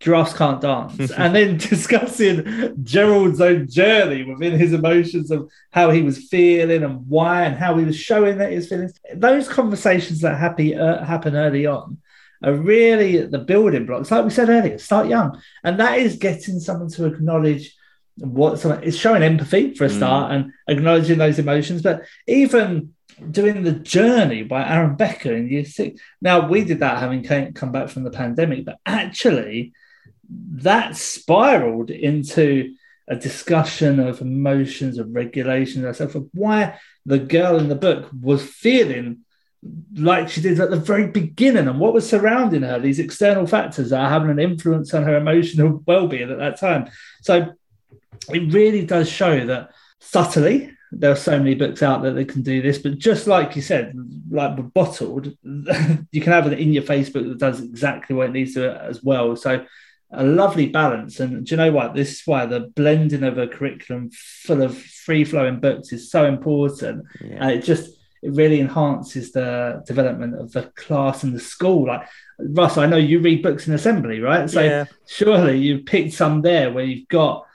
Giraffes Can't Dance, (laughs) and then (laughs) discussing Gerald's own journey within his emotions of how he was feeling and why, and how he was showing that his feelings. Those conversations that happy, uh, happen early on are really the building blocks. Like we said earlier, start young. And that is getting someone to acknowledge what someone is showing empathy for a mm. start mm. and acknowledging those emotions. But even doing the journey by Aaron Becker in year six. Now we did that having came, come back from the pandemic, but actually that spiraled into a discussion of emotions, of regulations, of why the girl in the book was feeling like she did at the very beginning and what was surrounding her, these external factors are having an influence on her emotional well being at that time. So it really does show that subtly, there are so many books out there that can do this. But just like you said, like bottled, (laughs) you can have an in your Facebook that does exactly what it needs to as well. So a lovely balance. And do you know what? This is why the blending of a curriculum full of free flowing books is so important. Yeah. And it just it really enhances the development of the class and the school. Like Russ, I know you read books in assembly, right? So yeah. surely you've picked some there where you've got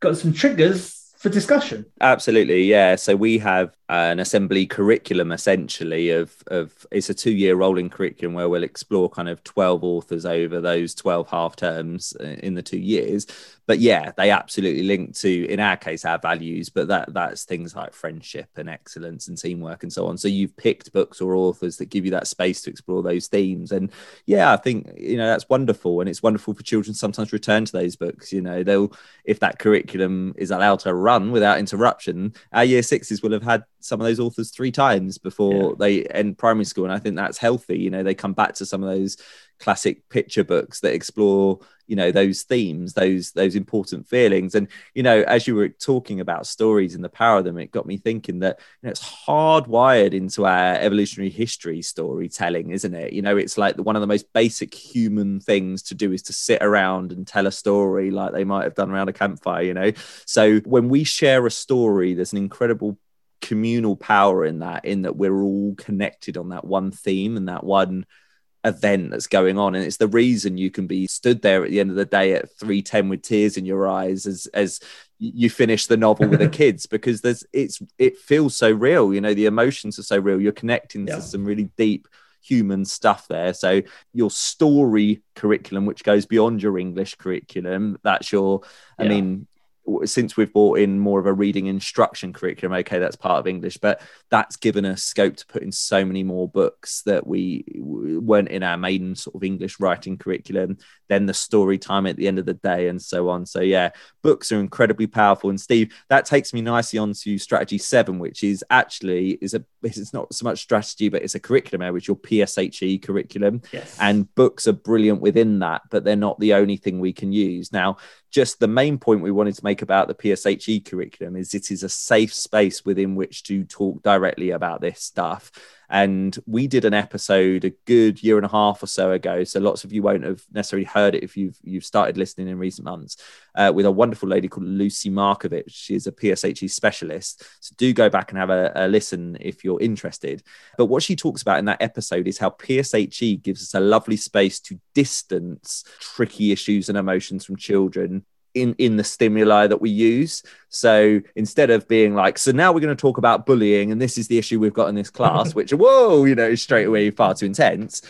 got some triggers for discussion. Absolutely, yeah. So we have an assembly curriculum essentially of of it's a two year rolling curriculum where we'll explore kind of twelve authors over those twelve half terms uh, in the two years but yeah, they absolutely link to, in our case, our values. But that that's things like friendship and excellence and teamwork and so on. So you've picked books or authors that give you that space to explore those themes. And yeah, I think you know that's wonderful, and it's wonderful for children sometimes return to those books. You know, they'll if that curriculum is allowed to run without interruption, our year sixes will have had some of those authors three times before yeah. they end primary school, and I think that's healthy. You know, they come back to some of those classic picture books that explore you know those themes those those important feelings. And you know as you were talking about stories and the power of them it got me thinking that you know, it's hardwired into our evolutionary history storytelling isn't it? You know it's like one of the most basic human things to do is to sit around and tell a story like they might have done around a campfire you know? So when we share a story there's an incredible communal power in that in that we're all connected on that one theme and that one event that's going on and it's the reason you can be stood there at the end of the day at 310 with tears in your eyes as as you finish the novel with the (laughs) kids because there's it's it feels so real you know the emotions are so real you're connecting yeah. to some really deep human stuff there so your story curriculum which goes beyond your english curriculum that's your i yeah. mean since we've brought in more of a reading instruction curriculum okay that's part of english but that's given us scope to put in so many more books that we weren't in our main sort of english writing curriculum then the story time at the end of the day and so on so yeah books are incredibly powerful and steve that takes me nicely on to strategy 7 which is actually is a it's not so much strategy but it's a curriculum area which your pshe curriculum yes. and books are brilliant within that but they're not the only thing we can use now just the main point we wanted to make about the PSHE curriculum is it is a safe space within which to talk directly about this stuff. And we did an episode a good year and a half or so ago. So lots of you won't have necessarily heard it if you've you've started listening in recent months uh, with a wonderful lady called Lucy Markovich. She's a PSHE specialist. So do go back and have a, a listen if you're interested. But what she talks about in that episode is how PSHE gives us a lovely space to distance tricky issues and emotions from children in in the stimuli that we use. So instead of being like so now we're going to talk about bullying and this is the issue we've got in this class (laughs) which whoa you know straight away far too intense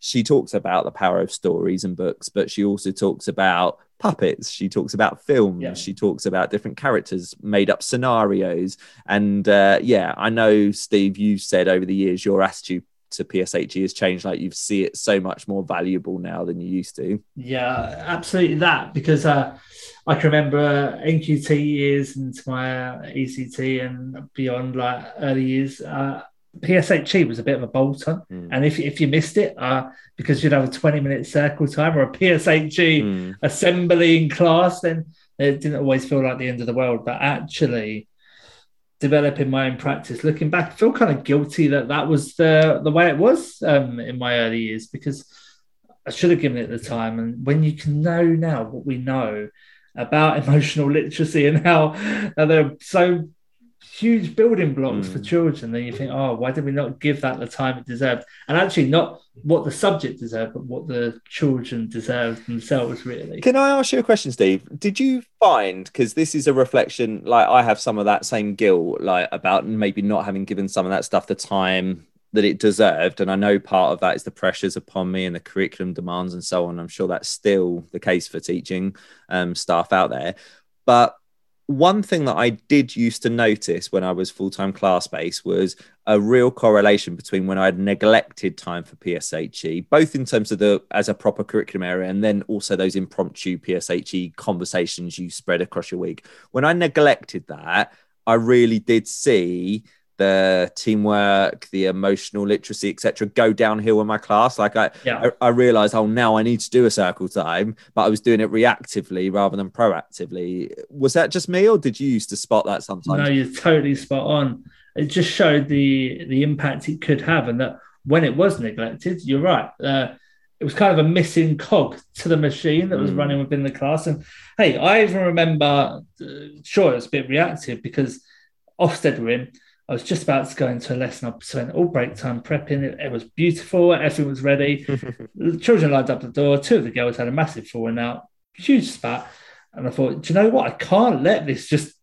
she talks about the power of stories and books but she also talks about puppets. She talks about films. Yeah. she talks about different characters made up scenarios. And uh, yeah i know steve you said over the years your attitude to PSHE has changed. Like you see it so much more valuable now than you used to. Yeah, absolutely that because uh, I can remember NQT years into my uh, ECT and beyond, like early years. Uh, PSHE was a bit of a bolter, mm. and if if you missed it, uh, because you'd have a twenty minute circle time or a PSHE mm. assembly in class, then it didn't always feel like the end of the world. But actually, developing my own practice, looking back, I feel kind of guilty that that was the the way it was um, in my early years because I should have given it the time. And when you can know now what we know about (laughs) emotional literacy and how, how there are so huge building blocks mm. for children, then you think, oh, why did we not give that the time it deserved? And actually, not what the subject deserved, but what the children deserved themselves, really. Can I ask you a question, Steve? Did you find, because this is a reflection, like I have some of that same guilt, like about maybe not having given some of that stuff the time that it deserved. And I know part of that is the pressures upon me and the curriculum demands and so on. I'm sure that's still the case for teaching um, staff out there. But one thing that I did used to notice when I was full time class based was a real correlation between when I had neglected time for PSHE, both in terms of the as a proper curriculum area and then also those impromptu PSHE conversations you spread across your week. When I neglected that, I really did see the teamwork, the emotional literacy, etc., go downhill in my class. Like I, Yeah. I, I realized, oh, now I need to do a circle time, but I was doing it reactively rather than proactively. Was that just me, or did you used to spot that sometimes? No, you're totally spot on. It just showed the the impact it could have, and that when it was neglected, you're right. Uh, it was kind of a missing cog to the machine that was Mm. running within the class. And hey, I even remember, uh, sure, it's a bit reactive because Ofsted were in. I was just about to go into a lesson. I spent all break time prepping. It, it was beautiful. Everything was ready. (laughs) the children lined up the door. Two of the girls had a massive falling out, huge spat. And I thought, do you know what? I can't let this just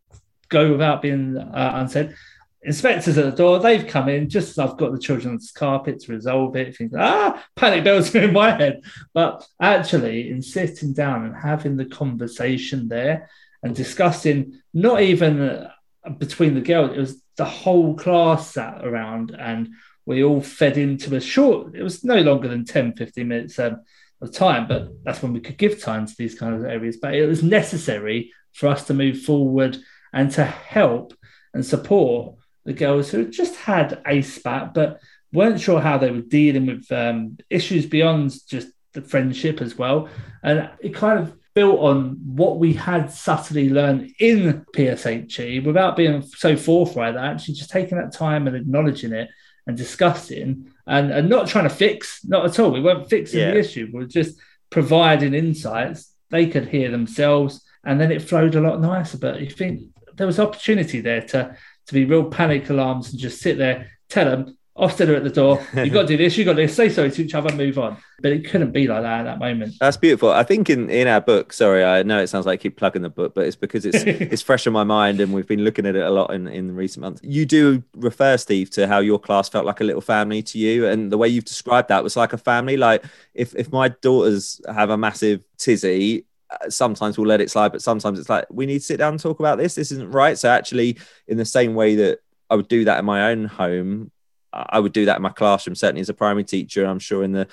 go without being uh, unsaid. Inspectors at the door, they've come in just as I've got the children's carpet to resolve it. Think, ah, panic bells in my head. But actually, in sitting down and having the conversation there and discussing, not even uh, between the girls, it was the whole class sat around and we all fed into a short, it was no longer than 10, 15 minutes um, of time, but that's when we could give time to these kind of areas. But it was necessary for us to move forward and to help and support the girls who just had a spat, but weren't sure how they were dealing with um, issues beyond just the friendship as well. And it kind of built on what we had subtly learned in PSHE without being so forthright, that actually just taking that time and acknowledging it and discussing and, and not trying to fix, not at all. We weren't fixing Yeah. the issue. We were just providing insights. They could hear themselves and then it flowed a lot nicer. But you think there was opportunity there to to be real panic alarms and just sit there, tell them, Ofsted are at the door, (laughs) you've got to do this, you've got to this, say sorry to each other, move on. But it couldn't be like that at that moment. That's beautiful. I think in, in our book, sorry, I know it sounds like I keep plugging the book, but it's because it's (laughs) it's fresh in my mind and we've been looking at it a lot in, in recent months. You do refer, Steve, to how your class felt like a little family to you. And the way you've described that was like a family. Like if, if my daughters have a massive tizzy, uh, sometimes we'll let it slide, but sometimes it's like, we need to sit down and talk about this. This isn't right. So actually, in the same way that I would do that in my own home, I would do that in my classroom, certainly as a primary teacher. I'm sure in the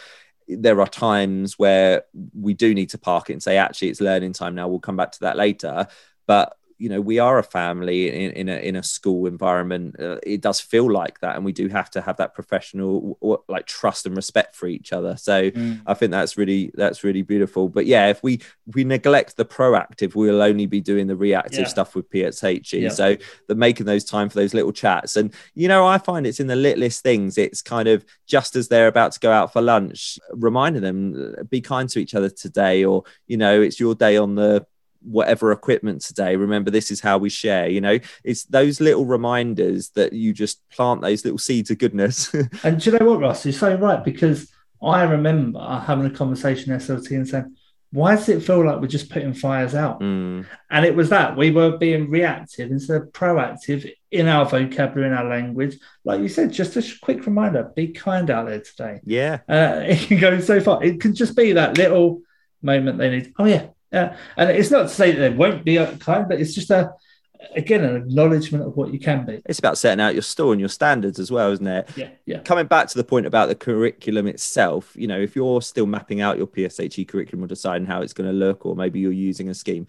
there are times where we do need to park it and say, actually, it's learning time now. We'll come back to that later. But you know, we are a family in, in a in a school environment. Uh, it does feel like that, and we do have to have that professional like trust and respect for each other. So Mm. I think that's really that's really beautiful. But yeah, if we if we neglect the proactive, we'll only be doing the reactive Yeah. stuff with PSHE. Yeah. So the making those time for those little chats, and you know, I find it's in the littlest things. It's kind of just as they're about to go out for lunch, reminding them be kind to each other today, or you know, it's your day on the whatever equipment today remember this is how we share you know it's those little reminders that you just plant those little seeds of goodness (laughs) And do you know what, Ross? You're so right because I remember having a conversation SLT and saying, why does it feel like we're just putting fires out? Mm, And it was that we were being reactive instead of proactive in our vocabulary, in our language. Like you said, just a quick reminder be kind out there today. yeah Uh, (laughs) it can go so far. It can just be that little moment they need. Oh, yeah. Yeah. And it's not to say that they won't be kind, but it's just a, again, an acknowledgement of what you can be. it's about setting out your store and your standards as well isn't it Yeah. Yeah. coming back to the point about the curriculum itself, you know, if you're still mapping out your PSHE curriculum or deciding how it's going to look, or maybe you're using a scheme,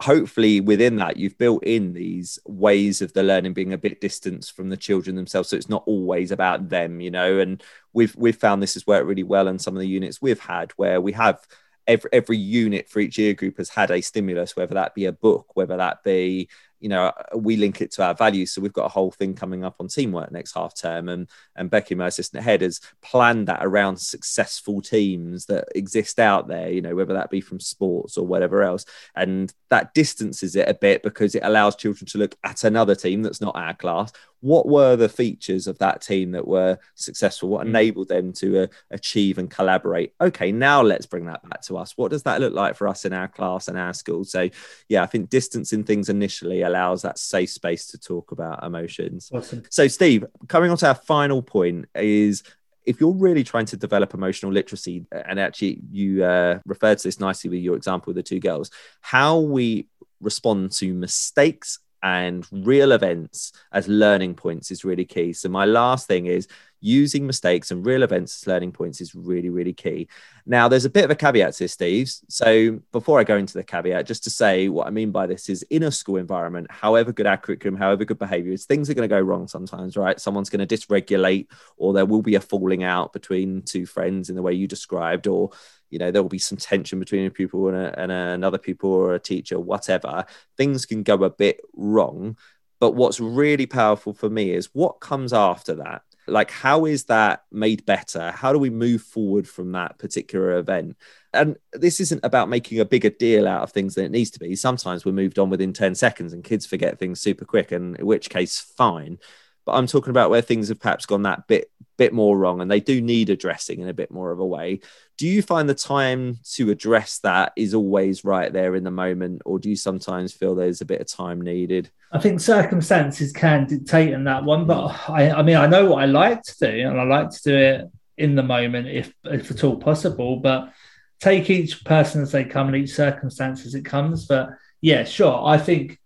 hopefully within that you've built in these ways of the learning being a bit distanced from the children themselves so it's not always about them you know and we've we've found this has worked really well in some of the units we've had where we have every every unit for each year group has had a stimulus whether that be a book whether that be you know we link it to our values. So we've got a whole thing coming up on teamwork next half term. And and becky my assistant head has planned that around successful teams that exist out there you know whether that be from sports or whatever else. And that distances it a bit because it allows children to look at another team that's not our class. What were the features of that team that were successful? What Mm. enabled them to uh, achieve and collaborate? Okay now let's bring that back to us. What does that look like for us in our class and our school? So yeah i think distancing things initially allows that safe space to talk about emotions Awesome. so, Steve, coming on to our final point is if you're really trying to develop emotional literacy, and actually you uh, referred to this nicely with your example with the two girls, how we respond to mistakes and real events as learning points is really key. So, my last thing is using mistakes and real events as learning points is really, really key. Now, there's a bit of a caveat to this, Steve. So, before I go into the caveat, just to say what I mean by this is in a school environment, however good our curriculum, however good behavior is, things are going to go wrong sometimes, right? Someone's going to dysregulate, or there will be a falling out between two friends in the way you described, or you know there will be some tension between a pupil and, a, and a, another pupil or a teacher whatever things can go a bit wrong but what's really powerful for me is what comes after that like how is that made better? How do we move forward from that particular event? And this isn't about making a bigger deal out of things than it needs to be. Sometimes we're moved on within 10 seconds and kids forget things super quick and in which case fine. But i'm talking about where things have perhaps gone that bit bit more wrong and they do need addressing in a bit more of a way do you find the time to address that is always right there in the moment or do you sometimes feel there's a bit of time needed? I think circumstances can dictate in that one but i i mean i know what i like to do and i like to do it in the moment if if at all possible but take each person as they come and each circumstance as it comes. But yeah sure i think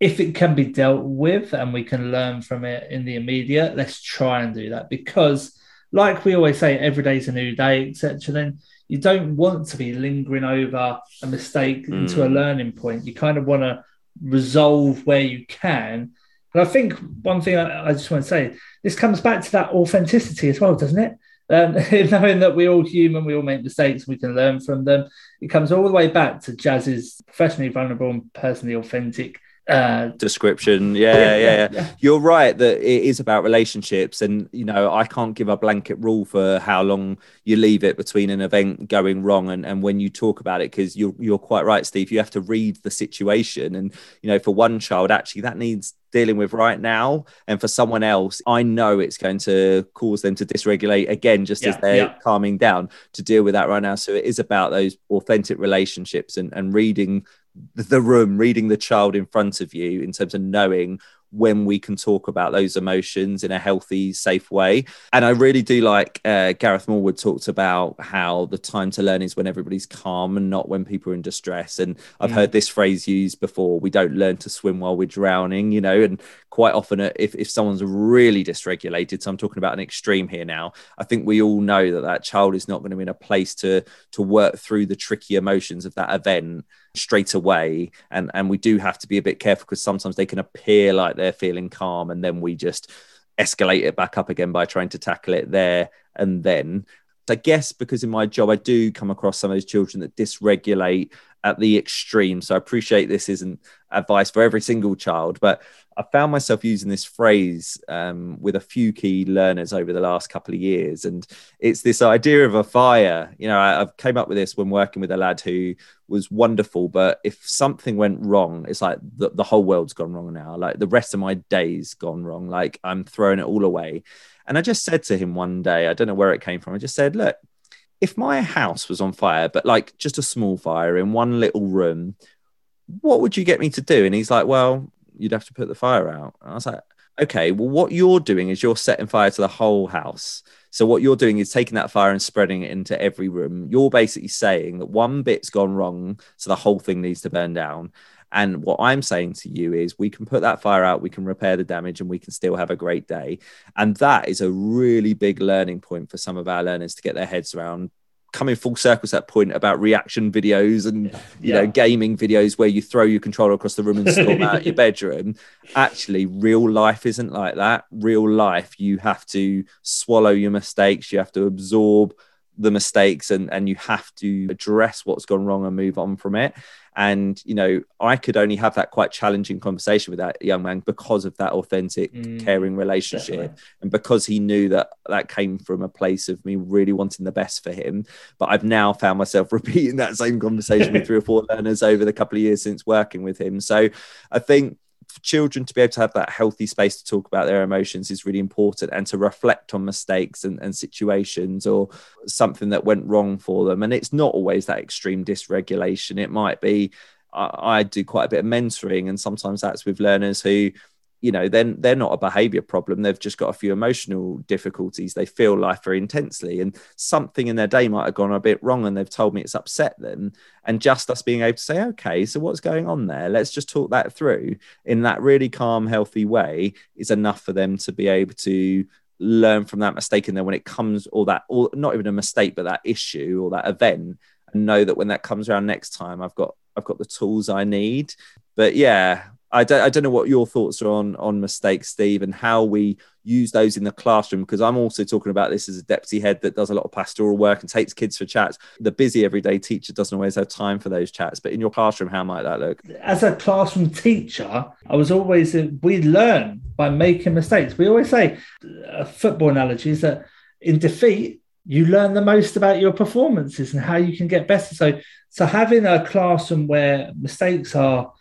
if it can be dealt with and we can learn from it in the immediate, let's try and do that because, like we always say, every day's a new day, etc. Then you don't want to be lingering over a mistake mm. into a learning point. You kind of want to resolve where you can. And I think one thing I, I, just want to say this comes back to that authenticity as well, doesn't it? Um, (laughs) knowing that we're all human, we all make mistakes, we can learn from them. It comes all the way back to Jaz's professionally vulnerable and personally authentic uh, description. Yeah, yeah, yeah, yeah, You're right that it is about relationships, and you know I can't give a blanket rule for how long you leave it between an event going wrong and, and when you talk about it because you're you're quite right, Steve. You have to read the situation, and you know for one child actually that needs dealing with right now and for someone else i know it's going to cause them to dysregulate again just yeah, as they're yeah. calming down to deal with that right now so it is about those authentic relationships and, and reading the room, reading the child in front of you in terms of knowing when we can talk about those emotions in a healthy, safe way. And I really do like uh, Gareth Morewood talked about how the time to learn is when everybody's calm and not when people are in distress. And I've mm. heard this phrase used before we don't learn to swim while we're drowning, you know, and quite often uh, if, if someone's really dysregulated, so I'm talking about an extreme here now, I think we all know that that child is not going to be in a place to, to work through the tricky emotions of that event straight away and and we do have to be a bit careful because sometimes they can appear like they're feeling calm and then we just escalate it back up again by trying to tackle it there and then I guess because in my job I do come across some of those children that dysregulate at the extreme. So I appreciate this isn't advice for every single child, but I found myself using this phrase um, with a few key learners over the last couple of years, and it's this idea of a fire. You know, I, have came up with this when working with a lad who was wonderful, but if something went wrong, it's like the, the whole world's gone wrong now. Like the rest of my day's gone wrong. Like I'm throwing it all away. And I just said to him one day, I don't know where it came from. I just said, look, if my house was on fire, but like just a small fire in one little room, what would you get me to do? And he's like, well, you'd have to put the fire out. And I was like, okay, well, what you're doing is you're setting fire to the whole house. So what you're doing is taking that fire and spreading it into every room. You're basically saying that one bit's gone wrong, so the whole thing needs to burn down. And what I'm saying to you is we can put that fire out, we can repair the damage, and we can still have a great day. And that is a really big learning point for some of our learners to get their heads around coming full circle to that point about reaction videos and yeah. you know gaming videos where you throw your controller across the room and (laughs) storm out your bedroom. Actually real life isn't like that. Real life you have to swallow your mistakes you have to absorb the mistakes and and you have to address what's gone wrong and move on from it and you know i could only have that quite challenging conversation with that young man because of that authentic mm, caring relationship definitely. and because he knew that that came from a place of me really wanting the best for him but i've now found myself (laughs) repeating that same conversation with (laughs) three or four learners over the couple of years since working with him so i think for children to be able to have that healthy space to talk about their emotions is really important and to reflect on mistakes and, and situations or something that went wrong for them. And it's not always that extreme dysregulation. It might be I, I do quite a bit of mentoring, and sometimes that's with learners who you know then they're, they're not a behavior problem. They've just got a few emotional difficulties they feel life very intensely and something in their day might have gone a bit wrong and they've told me it's upset them. And just us being able to say okay so what's going on there? Let's just talk that through. In that really calm healthy way is enough for them to be able to learn from that mistake and then when it comes or that or not even a mistake but that issue or that event and know that when that comes around next time i've got i've got the tools i need. But yeah I don't, I don't know what your thoughts are on on mistakes, Steve, and how we use those in the classroom. Because I'm also talking about this as a deputy head that does a lot of pastoral work and takes kids for chats. The busy everyday teacher doesn't always have time for those chats. But in your classroom, how might that look? As a classroom teacher, I was always uh, we learn by making mistakes. We always say a football analogy is that in defeat you learn the most about your performances and how you can get better. So, so having a classroom where mistakes are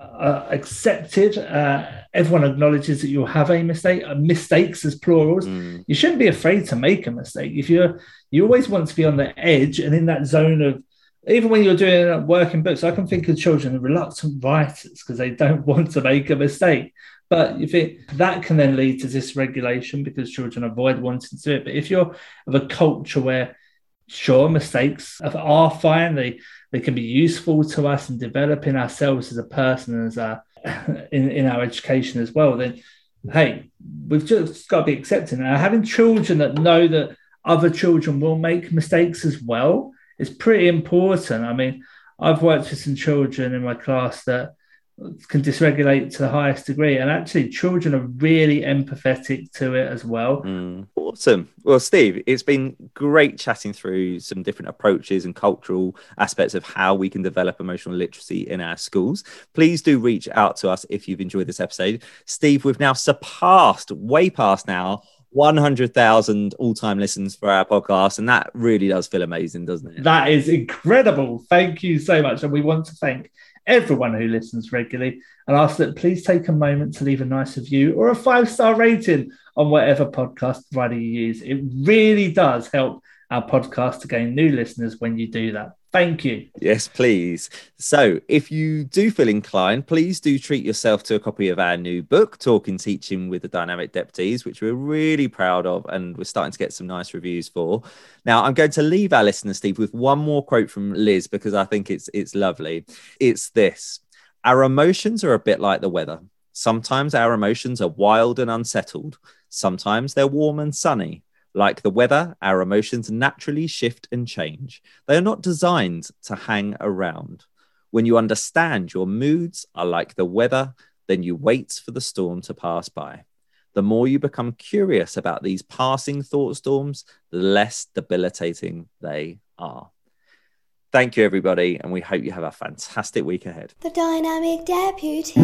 uh, accepted. Uh, everyone acknowledges that you'll have a mistake. Uh, mistakes as plurals. Mm. You shouldn't be afraid to make a mistake. If you're, you always want to be on the edge and in that zone of. Even when you're doing work in books, I can think of children reluctant writers because they don't (laughs) want to make a mistake. But if it that can then lead to dysregulation because children avoid wanting to do it. But if you're of a culture where sure mistakes are fine, they they can be useful to us in developing ourselves as a person as a in, in our education as well then hey we've just got to be accepting. Now having children that know that other children will make mistakes as well is pretty important. I mean i've worked with some children in my class that can dysregulate to the highest degree. And actually, children are really empathetic to it as well. Mm, awesome. Well, Steve, it's been great chatting through some different approaches and cultural aspects of how we can develop emotional literacy in our schools. Please do reach out to us if you've enjoyed this episode. Steve, we've now surpassed, way past now, 100,000 all time listens for our podcast. And that really does feel amazing, doesn't it? That is incredible. Thank you so much. And we want to thank everyone who listens regularly and ask that please take a moment to leave a nice review or a five star rating on whatever podcast provider you use. It really does help our podcast to gain new listeners when you do that. Thank you. Yes, please. So, if you do feel inclined, please do treat yourself to a copy of our new book, Talking Teaching with the Dynamic Deputies, which we're really proud of and we're starting to get some nice reviews for. Now, I'm going to leave our listeners, Steve, with one more quote from Liz because I think it's it's lovely. It's this: Our emotions are a bit like the weather. Sometimes our emotions are wild and unsettled. Sometimes they're warm and sunny. Like the weather, our emotions naturally shift and change. They are not designed to hang around. When you understand your moods are like the weather, then you wait for the storm to pass by. The more you become curious about these passing thought storms, the less debilitating they are. Thank you, everybody, and we hope you have a fantastic week ahead. The Dynamic Deputies.